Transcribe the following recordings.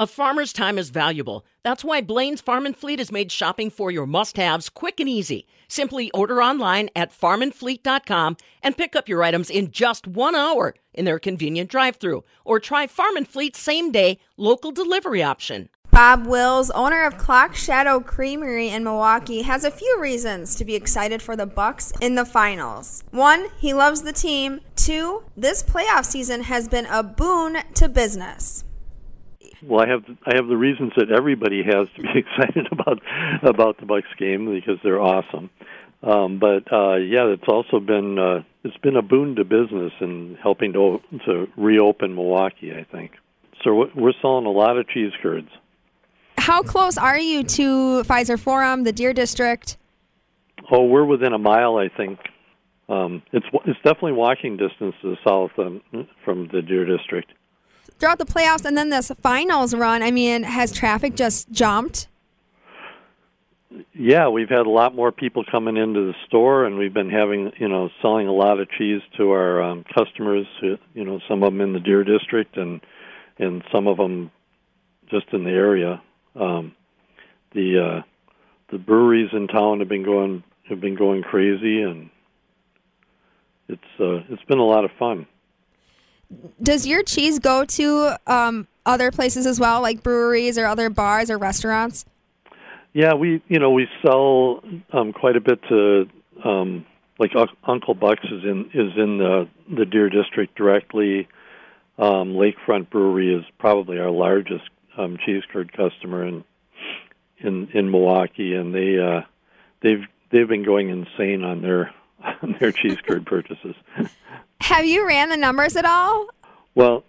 A farmer's time is valuable. That's why Blaine's Farm and Fleet has made shopping for your must-haves quick and easy. Simply order online at farmandfleet.com and pick up your items in just 1 hour in their convenient drive-through or try Farm and Fleet's same-day local delivery option. Bob Wills, owner of Clock Shadow Creamery in Milwaukee, has a few reasons to be excited for the Bucks in the finals. One, he loves the team. Two, this playoff season has been a boon to business. Well, I have I have the reasons that everybody has to be excited about about the Bucks game because they're awesome. Um, but uh, yeah, it's also been uh, it's been a boon to business in helping to to reopen Milwaukee. I think so. We're selling a lot of cheese curds. How close are you to Fiserv Forum, the Deer District? Oh, we're within a mile, I think. Um, it's it's definitely walking distance to the south um, from the Deer District. Throughout the playoffs and then this finals run, I mean, has traffic just jumped? Yeah, we've had a lot more people coming into the store, and we've been having, you know, selling a lot of cheese to our um, customers. Who, you know, some of them in the Deer District, and and some of them just in the area. Um, the uh, the breweries in town have been going have been going crazy, and it's uh, it's been a lot of fun. Does your cheese go to um, other places as well, like breweries or other bars or restaurants? Yeah, we you know we sell um, quite a bit to um, like uh, Uncle Buck's is in is in the the Deer District directly. Um, Lakefront Brewery is probably our largest um, cheese curd customer in in in Milwaukee, and they uh, they've they've been going insane on their on their cheese curd purchases. Have you ran the numbers at all? Well,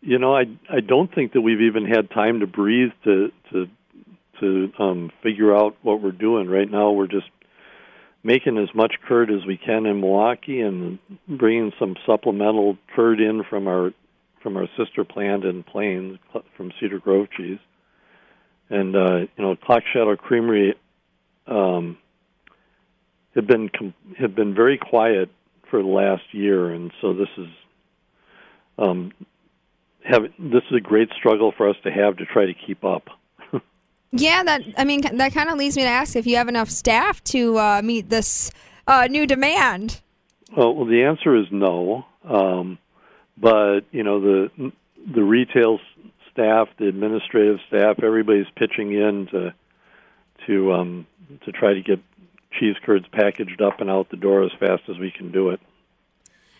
you know, I I don't think that we've even had time to breathe to to to um, figure out what we're doing. Right now, we're just making as much curd as we can in Milwaukee and bringing some supplemental curd in from our from our sister plant in Plains from Cedar Grove Cheese, and uh, you know Clock Shadow Creamery um, had been com- had been very quiet for the last year, and so this is um, have this is a great struggle for us to have to try to keep up. yeah, that I mean that kind of leads me to ask if you have enough staff to uh, meet this uh, new demand. Oh, well, the answer is no. Um, but you know the the retail staff, the administrative staff, everybody's pitching in to to um, to try to get cheese curds packaged up and out the door as fast as we can do it.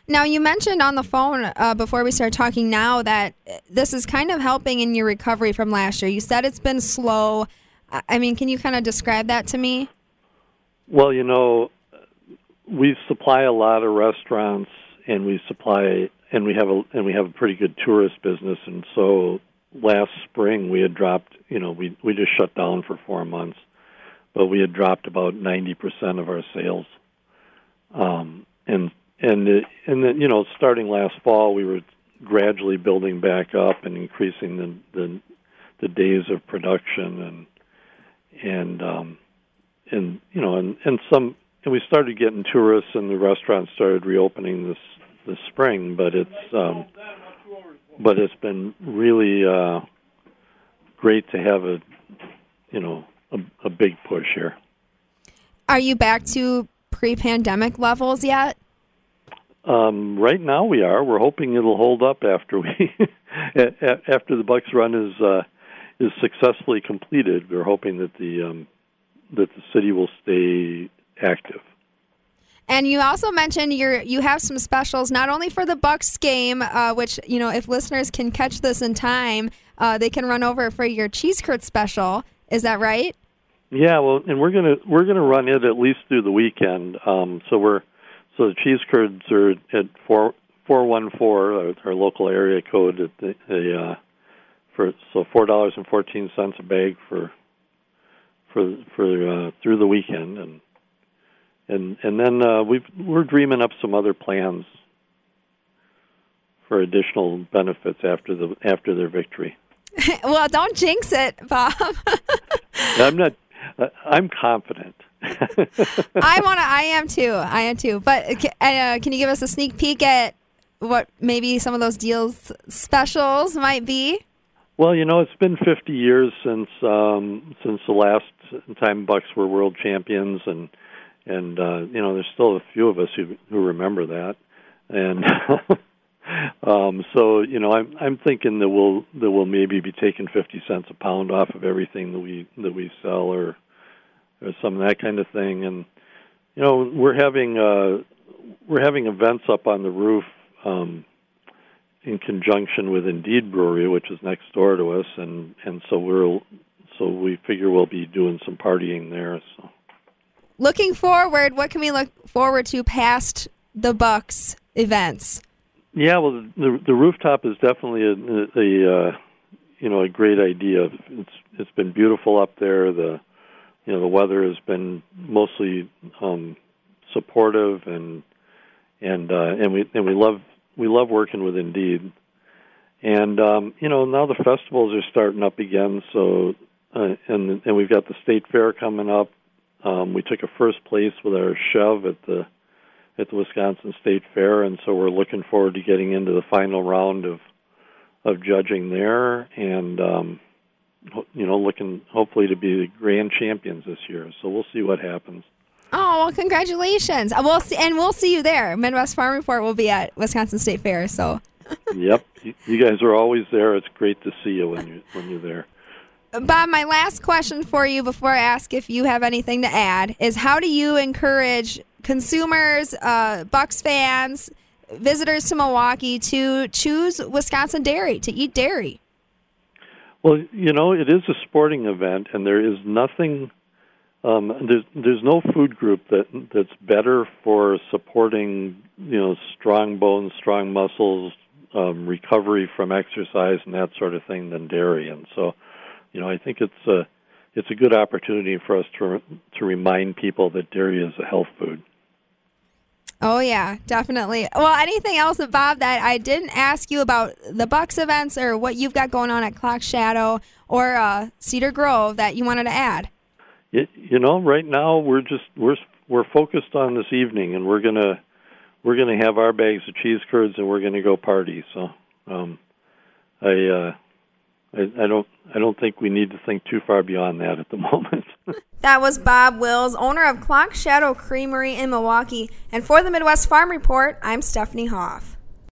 Now, you mentioned on the phone uh, before we started talking now that this is kind of helping in your recovery from last year. You said it's been slow. I mean, can you kind of describe that to me? Well, you know, we supply a lot of restaurants and we supply and we have a and we have a pretty good tourist business and so last spring we had dropped you know we we just shut down for 4 months but we had dropped about 90% of our sales. Um and and the, and then you know starting last fall we were gradually building back up and increasing the the the days of production and and um and you know and and some and we started getting tourists and the restaurants started reopening this this spring, but it's um, but it's been really uh, great to have a you know a, a big push here. Are you back to pre-pandemic levels yet? Um, right now we are. We're hoping it'll hold up after we after the Bucks run is uh, is successfully completed. We're hoping that the um, that the city will stay active. And you also mentioned you you have some specials not only for the Bucks game, uh, which you know if listeners can catch this in time, uh, they can run over for your cheese curd special. Is that right? Yeah, well, and we're gonna we're gonna run it at least through the weekend. Um, so we're so the cheese curds are at four four one four, our local area code at the, the uh, for so four dollars and fourteen cents a bag for for for uh, through the weekend and and and then uh, we we're dreaming up some other plans for additional benefits after the after their victory. well, don't jinx it, Bob. I'm not. Uh, I'm confident. I want to. I am too. I am too. But uh, can you give us a sneak peek at what maybe some of those deals specials might be? Well, you know, it's been 50 years since um, since the last time Bucks were world champions, and and uh, you know, there's still a few of us who who remember that, and um, so you know, I'm I'm thinking that we'll that we'll maybe be taking 50 cents a pound off of everything that we that we sell, or or some of that kind of thing, and you know, we're having uh, we're having events up on the roof. Um, in conjunction with Indeed Brewery, which is next door to us, and and so we're so we figure we'll be doing some partying there. So, looking forward, what can we look forward to past the Bucks events? Yeah, well, the the rooftop is definitely a, a, uh, you know a great idea. It's it's been beautiful up there. The you know the weather has been mostly um, supportive and and uh, and we and we love we love working with Indeed. And um, you know now the festivals are starting up again, so uh, and and we've got the state fair coming up. Um, we took a first place with our Chev at the at the Wisconsin State Fair, and so we're looking forward to getting into the final round of of judging there, and um, you know, looking hopefully to be the grand champions this year. So we'll see what happens. Oh well, congratulations! We'll see, and we'll see you there. Midwest Farm Report will be at Wisconsin State Fair. So. yep, you guys are always there. It's great to see you when you when you're there. Bob, my last question for you before I ask if you have anything to add is: How do you encourage consumers, uh, Bucks fans, visitors to Milwaukee to choose Wisconsin dairy to eat dairy? Well, you know, it is a sporting event, and there is nothing um, there's there's no food group that that's better for supporting you know strong bones, strong muscles, um, recovery from exercise, and that sort of thing than dairy. And so, you know, I think it's a it's a good opportunity for us to to remind people that dairy is a health food. Oh yeah, definitely. Well, anything else, Bob, that I didn't ask you about the Bucks events or what you've got going on at Clock Shadow or uh, Cedar Grove that you wanted to add? you, you know, right now we're just we're we're focused on this evening, and we're gonna we're gonna have our bags of cheese curds, and we're gonna go party. So, um, I, uh, I I don't I don't think we need to think too far beyond that at the moment. That was Bob Wills, owner of Clock Shadow Creamery in Milwaukee, and for the Midwest Farm Report, I'm Stephanie Hoff.